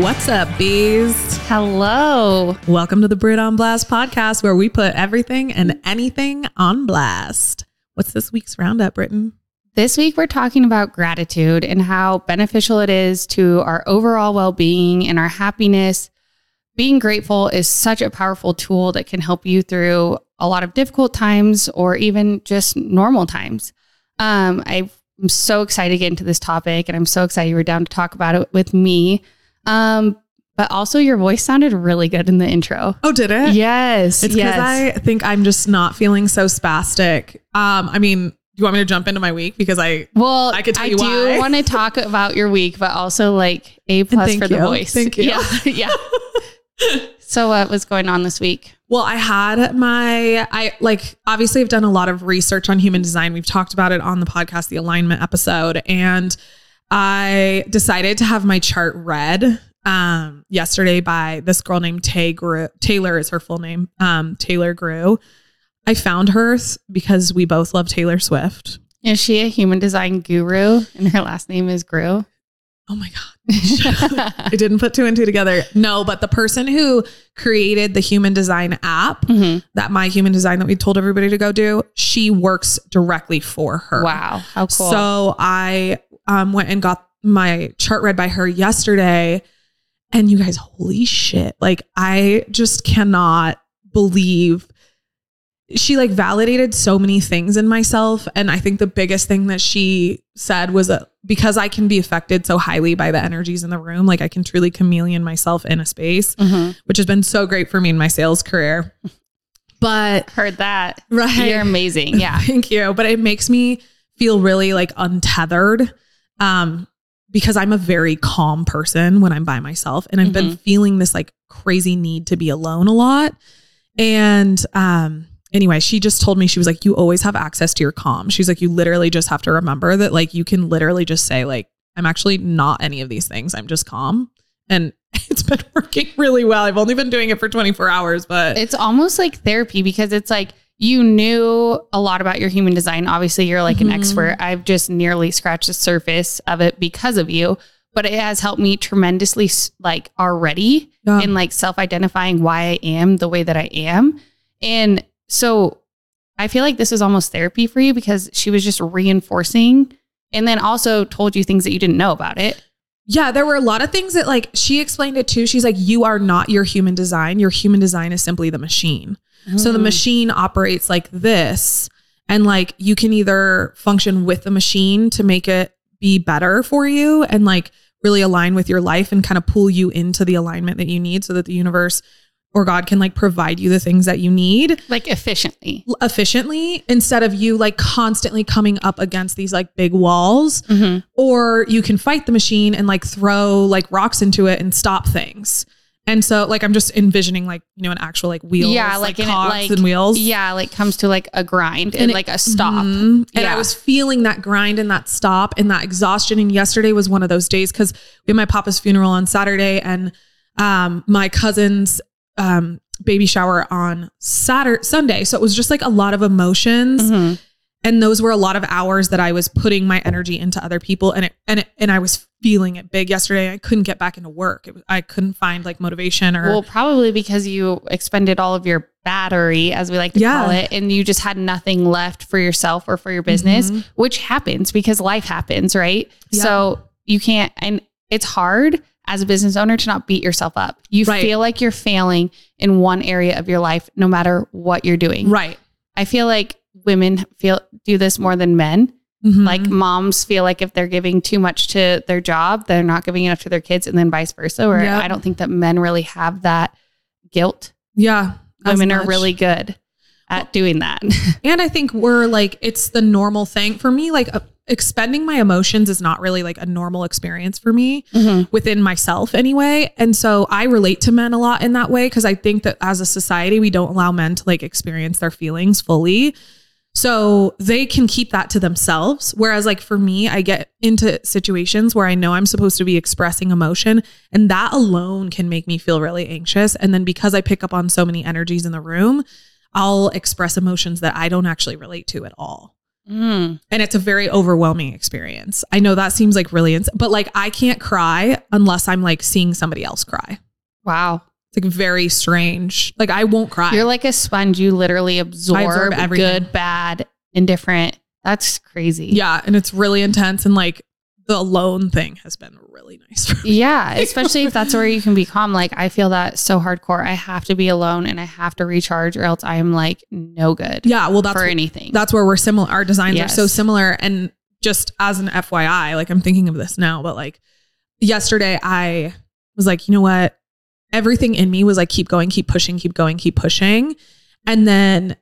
What's up, bees? Hello. Welcome to the Britt on Blast podcast, where we put everything and anything on blast. What's this week's roundup, Britton? This week, we're talking about gratitude and how beneficial it is to our overall well being and our happiness. Being grateful is such a powerful tool that can help you through a lot of difficult times or even just normal times. Um, I'm so excited to get into this topic, and I'm so excited you were down to talk about it with me. Um, but also, your voice sounded really good in the intro. Oh, did it? Yes. It's because yes. I think I'm just not feeling so spastic. Um, I mean, do you want me to jump into my week? Because I Well, I could tell I you do want to talk about your week, but also like A plus for the voice. Thank you. Yeah. yeah. so what was going on this week? Well, I had my I like obviously I've done a lot of research on human design. We've talked about it on the podcast, the alignment episode, and I decided to have my chart read um yesterday by this girl named Tay Grew. Taylor is her full name. Um Taylor Grew. I found her because we both love Taylor Swift. Is she a human design guru and her last name is Grew? Oh my god. I didn't put two and two together. No, but the person who created the human design app, Mhm. that my human design that we told everybody to go do, she works directly for her. Wow. How cool. So I um, went and got my chart read by her yesterday. And you guys, holy shit. Like, I just cannot believe she like validated so many things in myself. And I think the biggest thing that she said was that because I can be affected so highly by the energies in the room, like I can truly chameleon myself in a space, Mhm. which has been so great for me in my sales career. But heard that. Right. You're amazing. Yeah. Thank you. But it makes me feel really like untethered. Um, because I'm a very calm person when I'm by myself. And I've been feeling this like crazy need to be alone a lot. And um anyway, she just told me she was like, you always have access to your calm. She's like, you literally just have to remember that like you can literally just say, like, I'm actually not any of these things. I'm just calm. And it's been working really well. I've only been doing it for 24 hours, but It's almost like therapy because it's like you knew a lot about your human design. Obviously, you're like an Mhm. expert. I've just nearly scratched the surface of it because of you, but it has helped me tremendously, like already Yeah. in like self identifying why I am the way that I am. And so I feel like this is almost therapy for you because she was just reinforcing and then also told you things that you didn't know about it. Yeah, there were a lot of things that like she explained it too. She's like, you are not your human design. Your human design is simply the machine. So the Mm. machine operates like this. And like you can either function with the machine to make it be better for you and like really align with your life and kind of pull you into the alignment that you need so that the universe or God can like provide you the things that you need like efficiently. efficiently instead of you like constantly coming up against these like big walls Mhm. or you can fight the machine and like throw like rocks into it and stop things. And so like I'm just envisioning like, you know, an actual like wheels, Yeah, like, like, in like and wheels. Yeah, like comes to like a grind and, And it- like a stop. Mhm. And I was feeling that grind and that stop and that exhaustion. And yesterday was one of those days because we had my papa's funeral on Saturday and um my cousin's um baby shower on Saturday Sunday. So it was just like a lot of emotions. Mhm. And those were a lot of hours that I was putting my energy into other people and it and it and I was feeling it big yesterday I couldn't get back into work was, I couldn't find like motivation or Well, probably because you expended all of your battery, as we like to Yeah. call it, and you just had nothing left for yourself or for your business, Mhm. which happens because life happens, right? Yeah. So you can't, and it's hard as a business owner to not beat yourself up. You Right. feel like you're failing in one area of your life, no matter what you're doing. right I feel like women feel do this more than men. Mhm. Like moms feel like if they're giving too much to their job, they're not giving enough to their kids, and then vice versa. Or Yep. I don't think that men really have that guilt. yeah Women are really good at doing that. And I think we're like, it's the normal thing for me. Like, uh, expending my emotions is not really like a normal experience for me Mhm. within myself anyway. And so I relate to men a lot in that way because I think that as a society, we don't allow men to like experience their feelings fully. So they can keep that to themselves. Whereas, like for me, I get into situations where I know I'm supposed to be expressing emotion, and that alone can make me feel really anxious. And then because I pick up on so many energies in the room, I'll express emotions that I don't actually relate to at all. Mm. And it's a very overwhelming experience. I know that seems like really, ins- but like I can't cry unless I'm like seeing somebody else cry. Wow. It's like very strange. Like I won't cry. You're like a sponge. You literally absorb, absorb everything. good, bad, indifferent. That's crazy. yeah. And it's really intense. And like the alone thing has been really nice for me. Yeah, especially if that's where you can be calm. Like I feel that so hardcore. I have to be alone and I have to recharge, or else I am like no good Yeah. Well, that's for anything. that's where we're similar. Our designs are so similar. And just as an FYI, like I'm thinking of this now, but like yesterday I was like, you know what? Everything in me was like, keep going, keep pushing, keep going, keep pushing. And then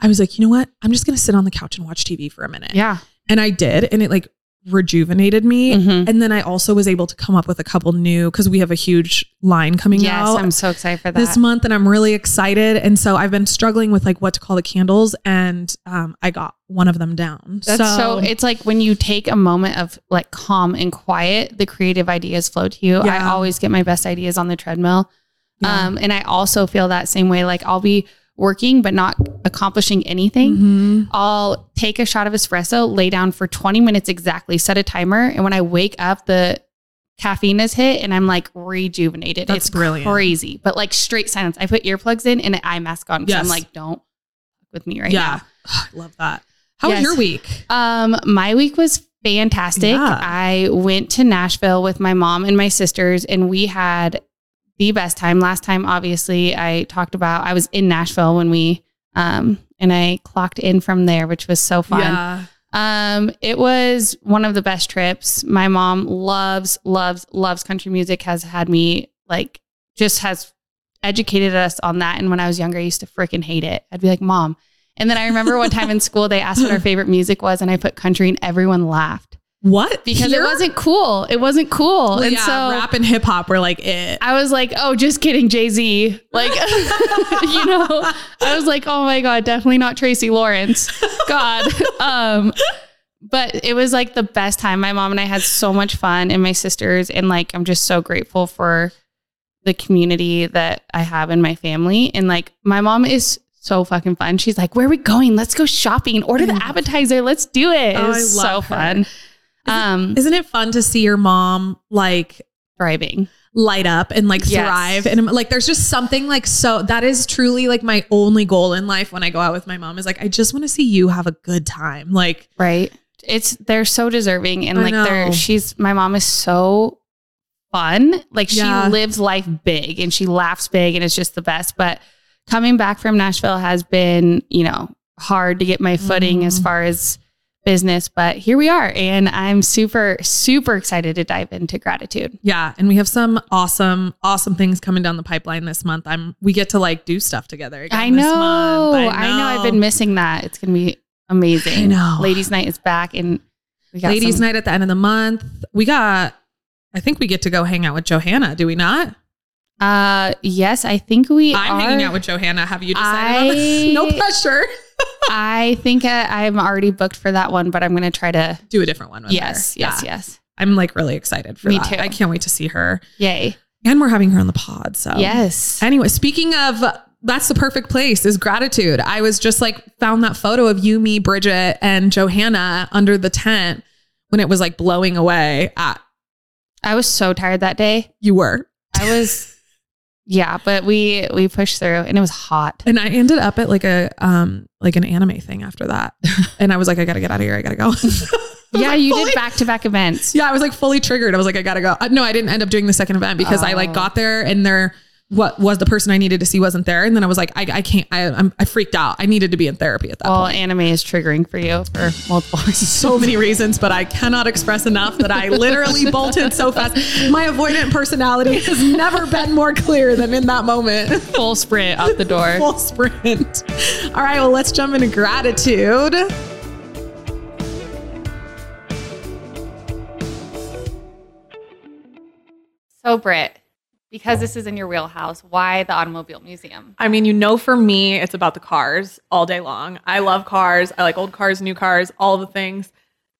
I was like, you know what? I'm just going to sit on the couch and watch TV for a minute. yeah. And I did. And it like rejuvenated me. Mhm. And then I also was able to come up with a couple new, because we have a huge line coming Yes, out Yes, I'm so excited for that. this month and I'm really excited. And so I've been struggling with like what to call the candles and um, I got one of them down. That's so, it's like when you take a moment of like calm and quiet, the creative ideas flow to you. I always get my best ideas on the treadmill. Yeah. Um, and I also feel that same way. Like I'll be working but not accomplishing anything. Mhm. I'll take a shot of espresso, lay down for 20 minutes exactly, set a timer. And when I wake up, the caffeine is hit and I'm like rejuvenated. That's it's brilliant. crazy, but like straight silence. I put earplugs in and an eye mask on because I'm like, don't fuck with me right yeah. now. I love that. How was your week? Um, my week was fantastic. Yeah. I went to Nashville with my mom and my sisters, and we had the best time. Last time, obviously, I talked about I was in Nashville when we um and I clocked in from there, which was so fun. Yeah. Um, it was one of the best trips. My mom loves, loves, loves country music, has had me like just has educated us on that. And when I was younger, I used to freaking hate it. I'd be like, Mom. And then I remember one time in school, they asked what our favorite music was, and I put country, and everyone laughed What? because Here? it wasn't cool. It wasn't cool. Well, and yeah, so rap and hip hop were like it. I was like, oh, just kidding, Jay Z. Like, you know, I was like, oh my God, definitely not Tracy Lawrence. God. Um, but it was like the best time. My mom and I had so much fun and my sisters. And like, I'm just so grateful for the community that I have in my family. And like, my mom is so fucking fun. She's like, where are we going? Let's go shopping, order the appetizer. Let's do it. It Oh, was so her. fun. Um, Isn't it fun to see your mom like thriving. light up and like Yes. thrive and like there's just something like so that is truly like my only goal in life when I go out with my mom is like I just want to see you have a good time like Right. It's they're so deserving and I like know. they're she's my mom is so fun. Like Yeah. she lives life big and she laughs big and it's just the best. But coming back from Nashville has been, you know, hard to get my footing as Mhm. far as business, but here we are and I'm super super excited to dive into gratitude. yeah and we have some awesome awesome things coming down the pipeline this month I'm we get to like do stuff together again I this know. I know. I've been missing that. It's going to be amazing. I know. Ladies night is back and we got ladies some- night at the end of the month we got I think we get to go hang out with Johanna do we not Uh yes, I think we I'm are. hanging out with Johanna have you decided I- on this? no pressure I think I, I'm already booked for that one, but I'm going to try to. do a different one with Yes, her. yes, Yeah. yes. I'm like really excited for Me that. too. I can't wait to see her. Yay. And we're having her on the pod. So Yes. Anyway, speaking of that's the perfect place is gratitude. I was just like found that photo of you, me, Bridget, and Johanna under the tent when it was like blowing away. At, I was so tired that day. you were. I was, yeah, but we we pushed through, and it was hot. And I ended up at like a um like an anime thing after that. and I was like, I gotta get out of here. I gotta go. Yeah, like, you fully- did back to back events. Yeah, I was like fully triggered. I was like, I gotta go. Uh, no, I didn't end up doing the second event because I like Oh. got there and there what was the person I needed to see wasn't there. And then I was like, I, I can't, I, I'm, i freaked out. I needed to be in therapy at that well, point. anime is triggering for you for multiple reasons. So many reasons, but I cannot express enough that I literally bolted so fast. My avoidant personality has never been more clear than in that moment. Full sprint out the door. Full sprint. All right, well, let's jump into gratitude. So, Britt because this is in your wheelhouse, why the Automobile Museum? I mean, you know, for me, it's about the cars all day long. I love cars. I like old cars, new cars, all the things.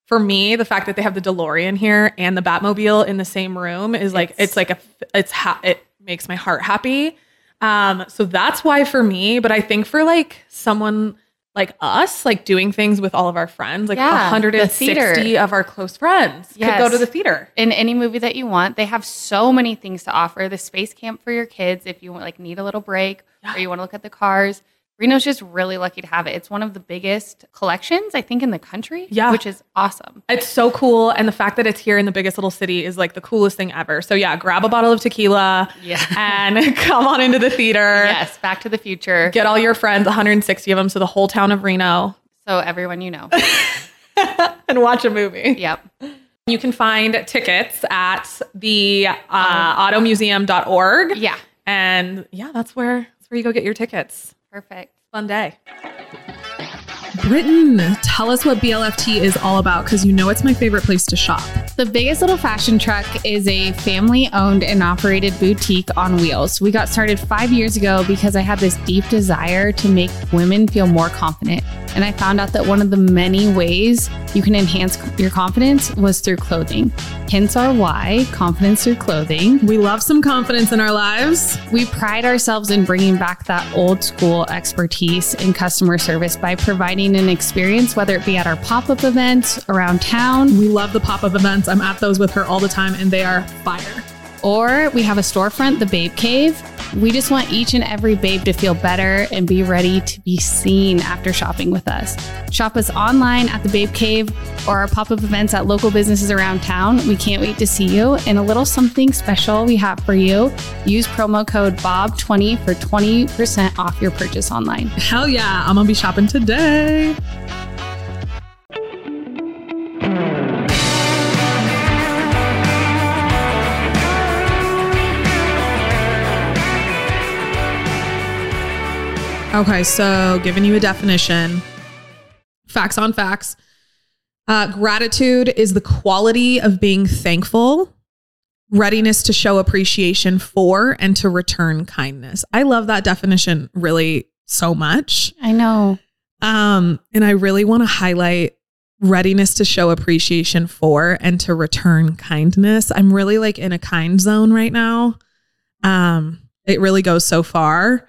For me, the fact that they have the DeLorean here and the Batmobile in the same room is like it's, It's- like a it's ha- it makes my heart happy. Um, so that's why for me. But I think for like someone like us, like doing things with all of our friends, like Yeah, 160 theater. of our close friends could Yes. go to the theater. In any movie that you want, they have so many things to offer. The space camp for your kids, if you want, like need a little break or you want to look at the cars. Reno's just really lucky to have it. It's one of the biggest collections, I think, in the country. Yeah. which is awesome. It's so cool. And the fact that it's here in the biggest little city is like the coolest thing ever. So yeah, grab a bottle of tequila Yeah. and come on into the theater. yes, Back to the Future. Get all your friends, 160 of them, so the whole town of Reno, So everyone you know. and watch a movie. yep. You can find tickets at the uh, automuseum.org. Yeah. And yeah, that's where that's where you go get your tickets. Perfect. Fun day. Britton, tell us what BLFT is all about because you know it's my favorite place to shop. The Biggest Little Fashion Truck is a family owned and operated boutique on wheels. We got started five years ago because I had this deep desire to make women feel more confident. And I found out that one of the many ways you can enhance your confidence was through clothing. Hence our why confidence through clothing. We love some confidence in our lives. We pride ourselves in bringing back that old school expertise in customer service by providing an experience, whether it be at our pop up events around town, We love the pop up events. I'm at those with her all the time, and they are fire. or we have a storefront, the Babe Cave. We just want each and every babe to feel better and be ready to be seen after shopping with us. Shop us online at the Babe Cave or our pop up events at local businesses around town. We can't wait to see you. And a little something special we have for you. Use promo code BOB20 for 20% off your purchase online. Hell yeah, I'm gonna be shopping today. Okay, so giving you a definition facts on facts. Uh, gratitude is the quality of being thankful, readiness to show appreciation for, and to return kindness. I love that definition really so much. I know. Um, and I really want to highlight readiness to show appreciation for and to return kindness. I'm really like in a kind zone right now. Um, it really goes so far.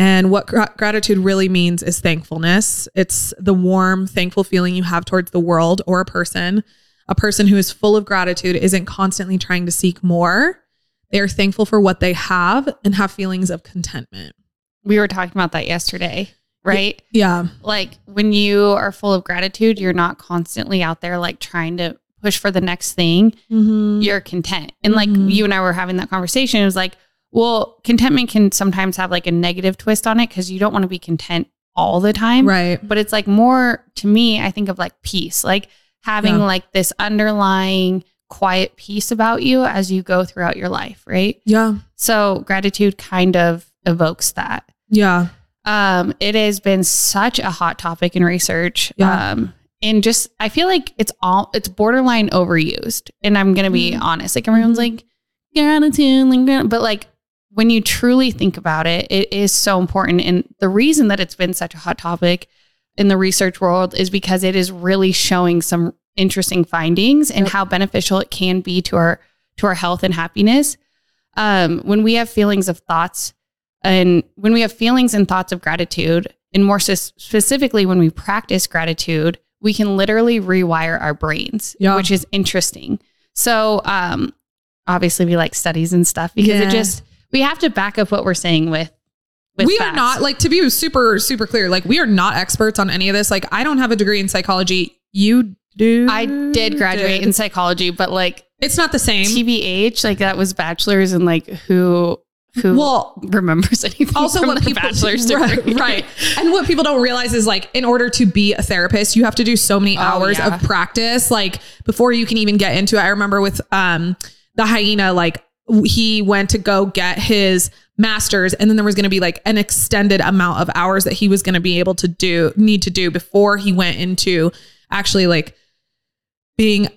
And what gra- gratitude really means is thankfulness. It's the warm, thankful feeling you have towards the world or a person. A person who is full of gratitude isn't constantly trying to seek more. They are thankful for what they have and have feelings of contentment. We were talking about that yesterday, right? Yeah. like when you are full of gratitude, you're not constantly out there like trying to push for the next thing. Mm-hmm. You're content. And like Mhm. you and I were having that conversation. It was like, well, contentment can sometimes have like a negative twist on it because you don't want to be content all the time. Right. But it's like more to me, I think of like peace, like having Yeah. like this underlying quiet peace about you as you go throughout your life. Right. Yeah. So gratitude kind of evokes that. Yeah. Um, it has been such a hot topic in research. Yeah. Um, and just I feel like it's all it's borderline overused. And I'm gonna be Mhm. honest. Like everyone's like gratitude, like, gra-" but like when you truly think about it, it is so important. And the reason that it's been such a hot topic in the research world is because it is really showing some interesting findings and Yep. how beneficial it can be to our to our health and happiness. Um, when we have feelings of thoughts and when we have feelings and thoughts of gratitude, and more specifically, when we practice gratitude, we can literally rewire our brains, Yeah. which is interesting. So, um, obviously, we like studies and stuff because Yeah. it just we have to back up what we're saying with. with we are not like to be super super clear like we are not experts on any of this like i don't have a degree in psychology you do I did graduate in psychology, but like it's not the same TBH, like that was bachelor's, and like who who well remembers anything also from what people bachelor's degree? right, right and what people don't realize is like in order to be a therapist you have to do so many Oh, hours yeah. of practice like before you can even get into it i remember with um the hyena like he went to go get his masters and then there was going to be like an extended amount of hours that he was going to be able to do need to do before he went into actually like being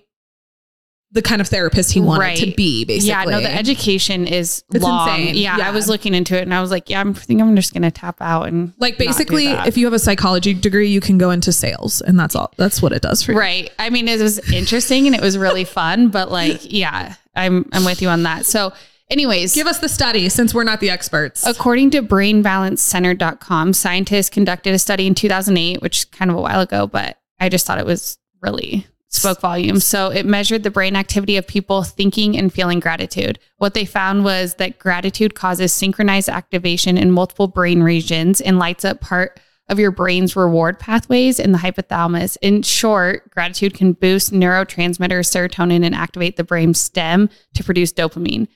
the kind of therapist he wanted Right. to be, basically. Yeah, no, the education is It's long. insane. Yeah, Yeah. I was looking into it and I was like, yeah, I'm- I think I'm just gonna tap out and like basically, if you have a psychology degree, you can go into sales, and that's all. That's what it does for you. right. I mean, it was interesting and it was really fun, but like, yeah, I'm I'm with you on that. So, anyways, Give us the study since we're not the experts. According to brainbalancecenter.com, scientists conducted a study in 2008, which is kind of a while ago, but I just thought it was really spoke volumes. So it measured the brain activity of people thinking and feeling gratitude. What they found was that gratitude causes synchronized activation in multiple brain regions and lights up part of your brain's reward pathways in the hypothalamus. In short, gratitude can boost neurotransmitter serotonin and activate the brain stem to produce dopamine.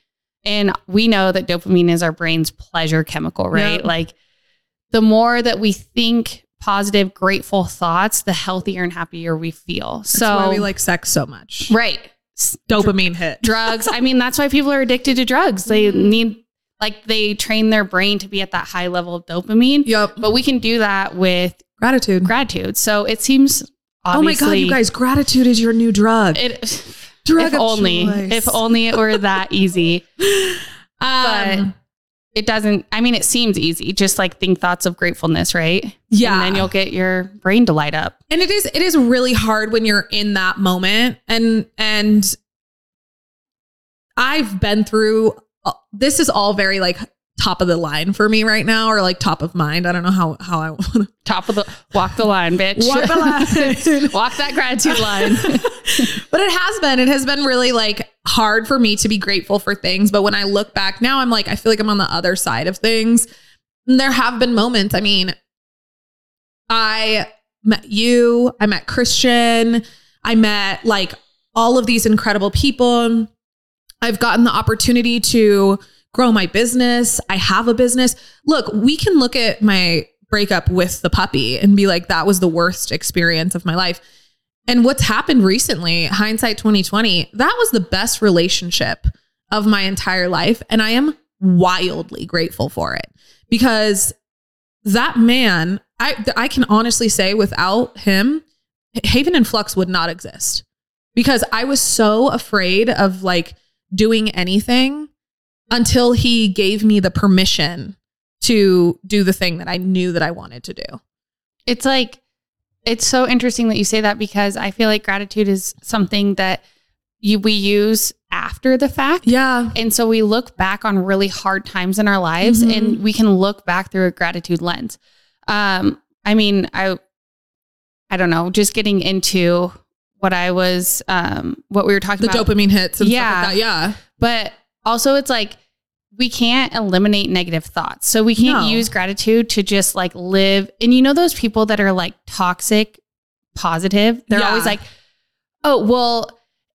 And we know that dopamine is our brain's pleasure chemical, right? Yep. Like the more that we think positive, grateful thoughts, the healthier and happier we feel. That's so why we like sex so much. right. Dopamine hit. Drugs. I mean, that's why people are addicted to drugs. They mm-hmm. need like they train their brain to be at that high level of dopamine. Yep. But we can do that with Gratitude. gratitude. So it seems oh my god, you guys! Gratitude is your new drug. it drug if only choice. if only it were that easy. but Um, it doesn't i mean it seems easy just like think thoughts of gratefulness right yeah, and then you'll get your brain to light up and it is it is really hard when you're in that moment and and i've been through this is all very like top of the line for me right now or like top of mind. I don't know how how i want to top of the walk the line bitch. Walk the line. walk that gratitude line. But it has been. It has been really like hard for me to be grateful for things. But when i look back now i'm like i feel like i'm on the other side of things. And there have been moments. I mean i met you. I met christian. I met like all of these incredible people i've gotten the opportunity to grow my business. I have a business. Look we can look at my breakup with the puppy and be like that was the worst experience of my life. And what's happened recently, hindsight 2020, that was the best relationship of my entire life. And I am wildly grateful for it because that man, I, I can honestly say without him, Haven and Flux would not exist because I was so afraid of like doing anything until he gave me the permission to do the thing that I knew that I wanted to do. it's like it's so interesting that you say that because i feel like gratitude is something that you we use after the fact Yeah. And so we look back on really hard times in our lives Mhm. and we can look back through a gratitude lens. Um, I mean, I I don't know, just getting into what I was um what we were talking The about. The dopamine hits and Yeah. stuff like that. Yeah. But also it's like we can't eliminate negative thoughts. So we can't No. use gratitude to just like live. And you know those people that are like toxic positive? They're Yeah. always like, "Oh, well,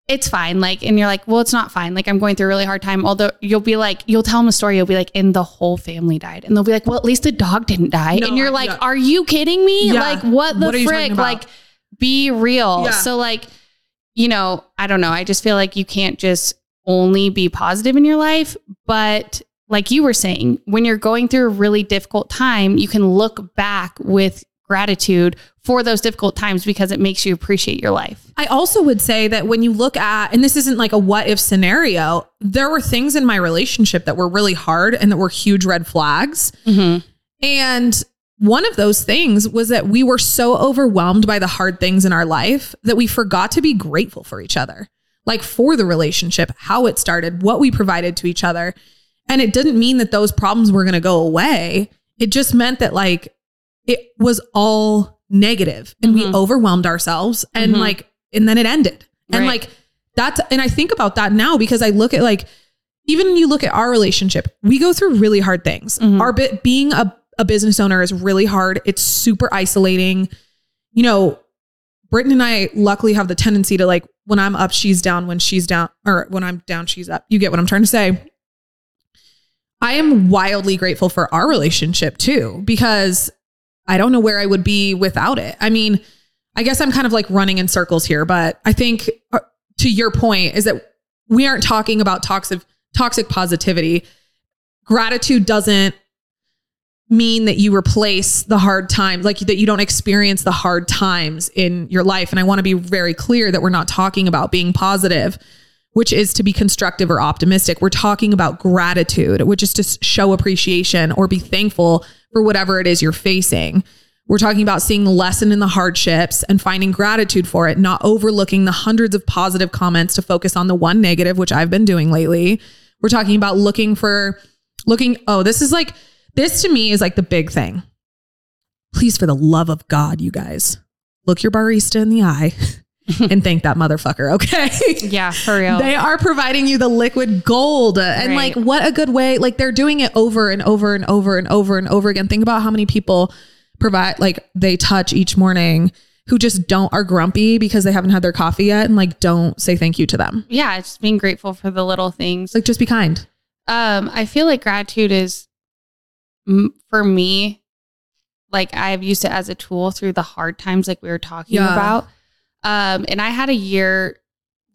it's fine." Like and you're like, "Well, it's not fine. Like I'm going through a really hard time." Although you'll be like, you'll tell them a story, you'll be like, "And the whole family died." And they'll be like, "Well, at least the dog didn't die." No, and you're like, yeah. "Are you kidding me? Yeah. Like what the What frick? Like be real." Yeah. So like you know, I don't know. I just feel like you can't just only be positive in your life. But like you were saying, when you're going through a really difficult time, you can look back with gratitude for those difficult times because it makes you appreciate your life. I also would say that when you look at, and this isn't like a what if scenario, there were things in my relationship that were really hard and that were huge red flags. Mm-hmm. And one of those things was that we were so overwhelmed by the hard things in our life that we forgot to be grateful for each other, like for the relationship, how it started, what we provided to each other. And it didn't mean that those problems were going to go away. It just meant that like it was all negative and we Mhm. overwhelmed ourselves and Mhm. like, and then it ended. And like that's, and I think about that now because I look at like, even when you look at our relationship, we go through really hard things. Mhm. Our bit being a, a business owner is really hard. It's super isolating. You know, Britton and I luckily have the tendency to like when I'm up, she's down. When she's down, or when I'm down, she's up. You get what I'm trying to say. I am wildly grateful for our relationship too, because I don't know where I would be without it. I mean, I guess I'm kind of like running in circles here, but I think uh, to your point is that we aren't talking about toxic toxic positivity. Gratitude doesn't mean that you replace the hard times, like that you don't experience the hard times in your life. And I want to be very clear that we're not talking about being positive. which is to be constructive or optimistic. We're talking about gratitude, which is to show appreciation or be thankful for whatever it is you're facing. We're talking about seeing the lesson in the hardships and finding gratitude for it, not overlooking the hundreds of positive comments to focus on the one negative, which I've been doing lately. We're talking about looking for, looking, oh, this is like, this to me is like the big thing. Please, for the love of God, you guys, look your barista in the eye and thank that motherfucker. Okay. Yeah, for real. They are providing you the liquid gold. And Right. like, what a good way. Like, they're doing it over and over and over and over and over again. Think about how many people provide, like, they touch each morning who just don't, are grumpy because they haven't had their coffee yet and like don't say thank you to them. yeah, it's being grateful for the little things. Like, just be kind. Um, I feel like gratitude is m- for me, like I've used it as a tool through the hard times, like we were talking Yeah. about. Um, and I had a year.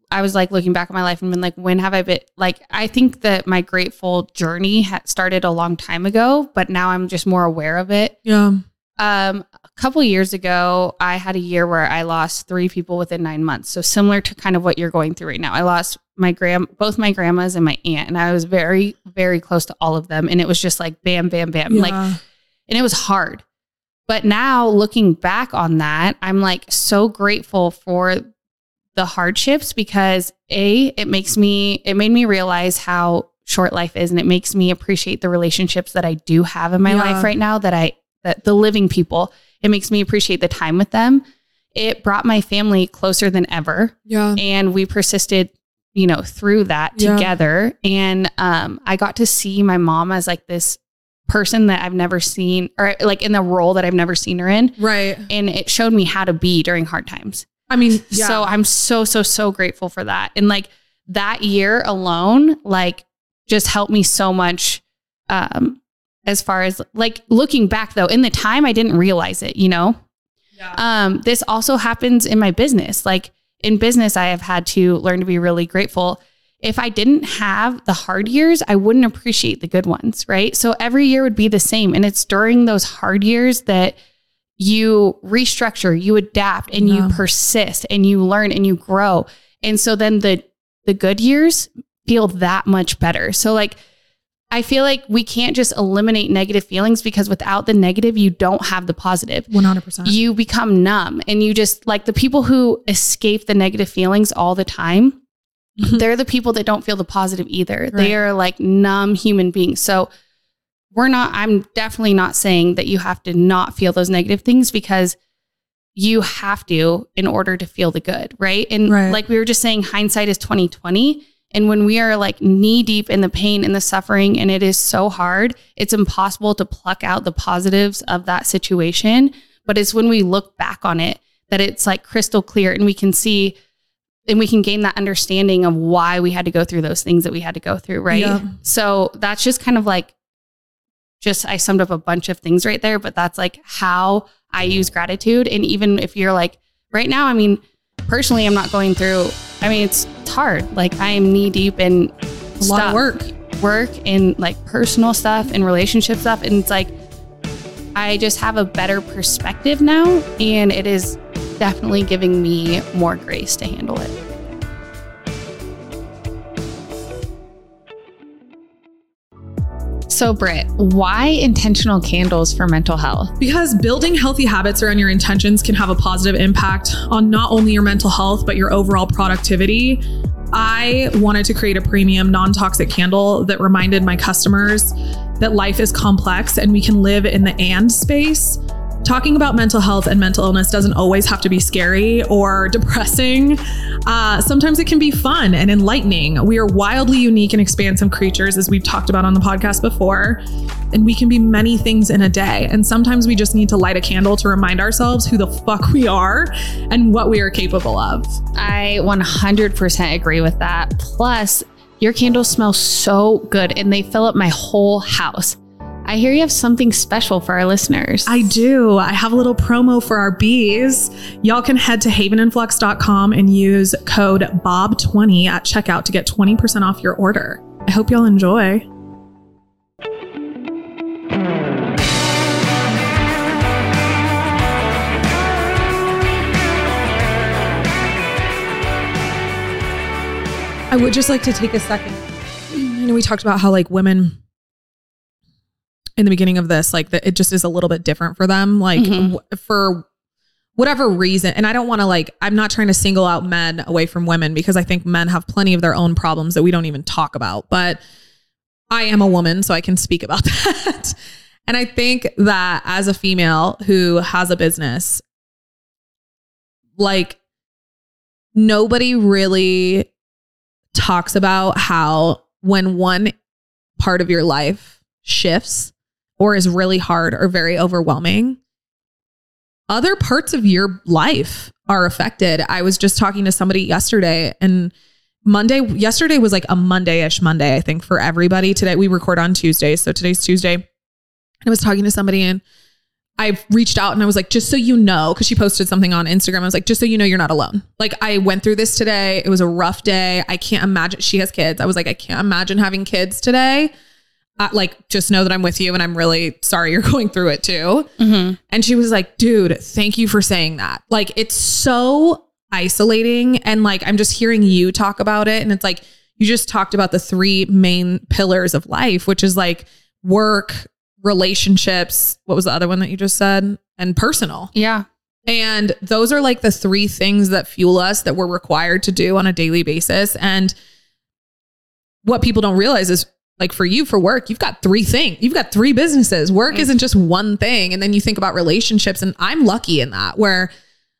I was like looking back at my life and been like, when have I been like? I think that my grateful journey had started a long time ago, but now I'm just more aware of it. Yeah. Um, a couple years ago, I had a year where I lost three people within nine months. So similar to kind of what you're going through right now. I lost my grand, both my grandmas and my aunt, and I was very, very close to all of them. And it was just like bam, bam, bam, like, and it was hard. But now looking back on that, I'm like so grateful for the hardships because a it makes me it made me realize how short life is and it makes me appreciate the relationships that I do have in my Yeah. life right now that I that the living people it makes me appreciate the time with them it brought my family closer than ever yeah. and we persisted you know through that Yeah. together and um i got to see my mom as like this person that i've never seen or like in the role that i've never seen her in Right. and it showed me how to be during hard times I mean, yeah. so i'm so so so grateful for that and like that year alone like just helped me so much um as far as like looking back though in the time i didn't realize it you know yeah. um, this also happens in my business. Like in business, I have had to learn to be really grateful. If I didn't have the hard years, I wouldn't appreciate the good ones, right? So every year would be the same. And it's during those hard years that you restructure, you adapt, and Yeah. you persist and you learn and you grow. And so then the the good years feel that much better. So like I feel like we can't just eliminate negative feelings because without the negative, you don't have the positive. positive One hundred percent. you become numb and you just like the people who escape the negative feelings all the time Mhm. they're the people that don't feel the positive either Right. they are like numb human beings so we're not i'm definitely not saying that you have to not feel those negative things because you have to in order to feel the good right and Right. like we were just saying hindsight is 2020 and when we are like knee deep in the pain and the suffering and it is so hard it's impossible to pluck out the positives of that situation but it's when we look back on it that it's like crystal clear and we can see and we can gain that understanding of why we had to go through those things that we had to go through right Yeah. so that's just kind of like just I summed up a bunch of things right there, but that's like how I use gratitude. And even if you're like right now, I mean, personally, I'm not going through. I mean, it's, it's hard. Like I am knee deep in A lot of work. work and like personal stuff and relationship stuff, and it's like I just have a better perspective now, and it is definitely giving me more grace to handle it. So, Britt, why intentional candles for mental health? Because building healthy habits around your intentions can have a positive impact on not only your mental health, but your overall productivity. I wanted to create a premium, non toxic candle that reminded my customers that life is complex and we can live in the and space. Talking about mental health and mental illness doesn't always have to be scary or depressing. Uh, sometimes it can be fun and enlightening. We are wildly unique and expansive creatures, as we've talked about on the podcast before, and we can be many things in a day. And sometimes we just need to light a candle to remind ourselves who the fuck we are and what we are capable of. I 100% agree with that. Plus, your candles smell so good and they fill up my whole house. I hear you have something special for our listeners. I do. I have a little promo for our bees. Y'all can head to havenandflux.com and use code BOB20 at checkout to get 20% off your order. I hope y'all enjoy. I would just like to take a second. I know we talked about how like women in the beginning of this, like that it just is a little bit different for them, like Mhm. w- for whatever reason. And I don't want to like, I'm not trying to single out men away from women because I think men have plenty of their own problems that we don't even talk about. But I am a woman, so I can speak about that. and I think that as a female who has a business, like nobody really talks about how when one part of your life shifts or is really hard or very overwhelming, other parts of your life are affected. I was just talking to somebody yesterday and Monday, yesterday was like a Monday ish Monday, I think, for everybody. Today, we record on Tuesday. So today's Tuesday. I was talking to somebody and I reached out and I was like, just so you know, because she posted something on Instagram. I was like, just so you know, you're not alone. Like, I went through this today. It was a rough day. I can't imagine. She has kids. I was like, I can't imagine having kids today. Uh, like, just know that I'm with you and I'm really sorry you're going through it too. Mm-hmm. And she was like, dude, thank you for saying that. Like, it's so isolating. And like, I'm just hearing you talk about it. And it's like, you just talked about the three main pillars of life, which is like work, relationships. What was the other one that you just said? And personal. Yeah. And those are like the three things that fuel us that we're required to do on a daily basis. And what people don't realize is like for you for work, you've got three things. You've got three businesses. Work Mm. isn't just one thing. And then you think about relationships. And I'm lucky in that where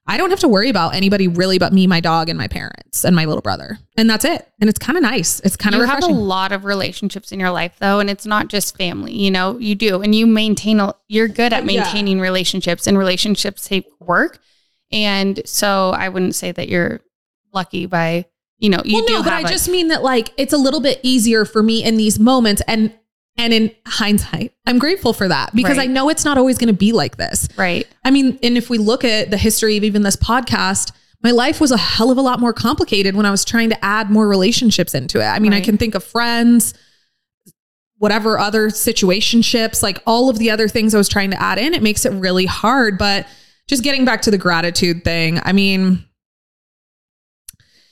I don't have to worry about anybody really but me, my dog, and my parents and my little brother. And that's it. And it's kind of nice. It's kind of you have a lot of relationships in your life though and it's not just family you know you do and you maintain a, you're good at Yeah. maintaining relationships and relationships take work and so i wouldn't say that you're lucky by you know you well, do no, but I just mean that like it's a little bit easier for me in these moments and and in hindsight, I'm grateful for that because Right. I know it's not always going to be like this. right I mean, and if we look at the history of even this podcast, my life was a hell of a lot more complicated when I was trying to add more relationships into it. I mean, I can think of friends, whatever other situationships, like all of the other things I was trying to add in, it makes it really hard. But just getting back to the gratitude thing, I mean,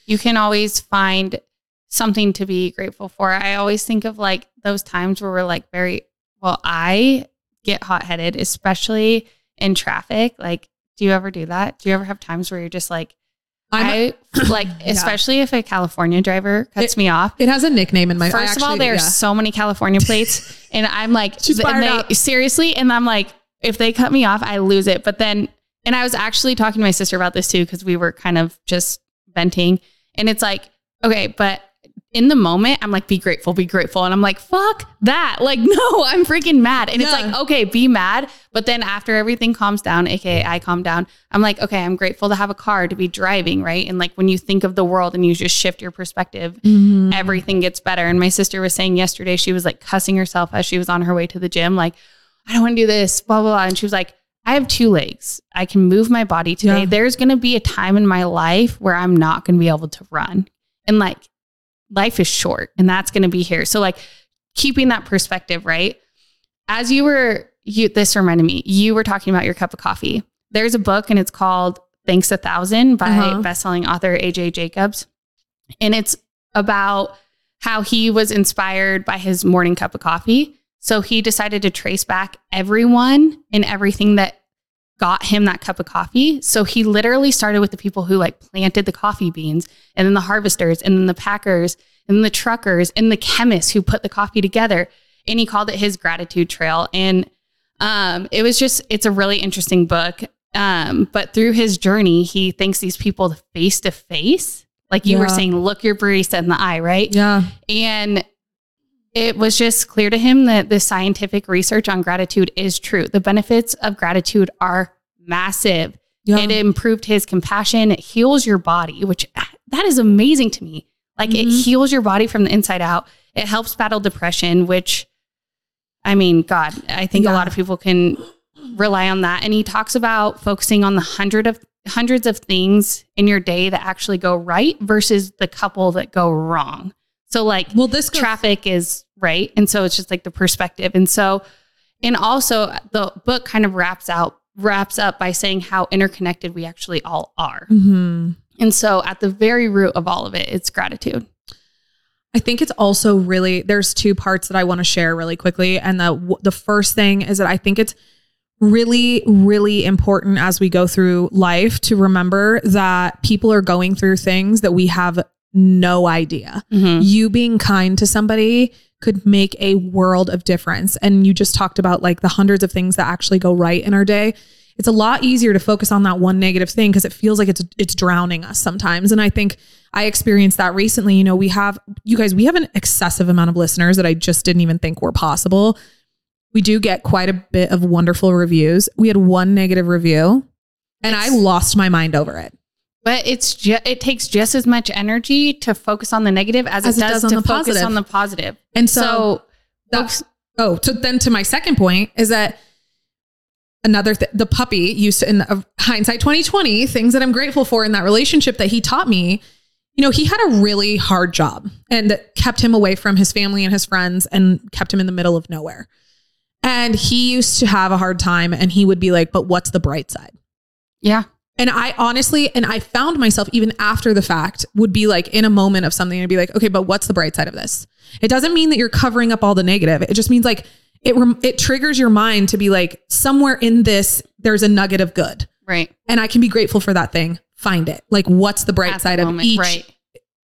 you can always find something to be grateful for. I always think of like those times where we're like very well, I get hot headed, especially in traffic. Like, do you ever do that? Do you ever have times where you're just like, I'm, I like, especially if a California driver cuts It- me off. it has a nickname in my First I of all, actually- there are yeah. so many California plates, and I'm like, She's and fired they- up. seriously, and I'm like, if they cut me off, I lose it. But then, and I was actually talking to my sister about this too because we were kind of just venting, and it's like, okay, but in the moment, I'm like, be grateful, be grateful, and I'm like, fuck that, like, no, I'm freaking mad, and it's like, okay, be mad, but then after everything calms down, aka I calm down, I'm like, okay, I'm grateful to have a car to be driving, right, and like when you think of the world and you just shift your perspective, Mhm. everything gets better. And my sister was saying yesterday, she was like cussing herself as she was on her way to the gym, like, I don't want to do this, blah, blah, blah. And she was like, I have two legs. I can move my body today. Yeah. There's going to be a time in my life where I'm not going to be able to run. And like, life is short and that's going to be here. So, like, keeping that perspective, right? As you were, you, this reminded me, you were talking about your cup of coffee. There's a book and it's called Thanks a Thousand by Uh-huh. bestselling author AJ Jacobs. And it's about how he was inspired by his morning cup of coffee. So he decided to trace back everyone and everything that got him that cup of coffee. So he literally started with the people who like planted the coffee beans and then the harvesters and then the packers and the truckers and the chemists who put the coffee together. And he called it his gratitude trail. And um, it was just, it's a really interesting book. Um, but through his journey, he thanks these people face to face. Like you were saying, look your barista in the eye, right? Yeah. And it was just clear to him that the scientific research on gratitude is true. The benefits of gratitude are massive. Yeah. It improved his compassion. It heals your body, which that is amazing to me. Like it Mhm. heals your body from the inside out. It helps battle depression, which I mean, God, I think a lot of people can rely on that. And he talks about focusing on the hundred of hundreds of things in your day that actually go right versus the couple that go wrong. So like well, this goes, traffic is right. And so it's just like the perspective. And so, and also the book kind of wraps out, wraps up by saying how interconnected we actually all are. Mhm. And so at the very root of all of it, it's gratitude. I think it's also really there's two parts that I want to share really quickly and the the first thing is that I think it's really really important as we go through life to remember that people are going through things that we have no idea. Mhm. You being kind to somebody could make a world of difference and you just talked about like the hundreds of things that actually go right in our day. It's a lot easier to focus on that one negative thing because it feels like it's it's drowning us sometimes and I think I experienced that recently. You know, we have, you guys, we have an excessive amount of listeners that I just didn't even think were possible. We do get quite a bit of wonderful reviews. We had one negative review and I lost my mind over it. But it's ju- it takes just as much energy to focus on the negative as, As it does, on to the focus positive. on the positive. And so, So, that's, oh, so then to my second point is that another th- the puppy used to in the, hindsight 2020 things that i'm grateful for in that relationship that he taught me you know he had a really hard job and that kept him away from his family and his friends and kept him in the middle of nowhere and he used to have a hard time and he would be like but what's the bright side yeah, and I honestly, and I found myself even after the fact would be like in a moment of something and be like, okay, but what's the bright side of this? It doesn't mean that you're covering up all the negative. It just means like it, rem- it triggers your mind to be like somewhere in this, there's a nugget of good right. and I can be grateful for that thing. Find it. Like what's the bright At the side of moment, each, right.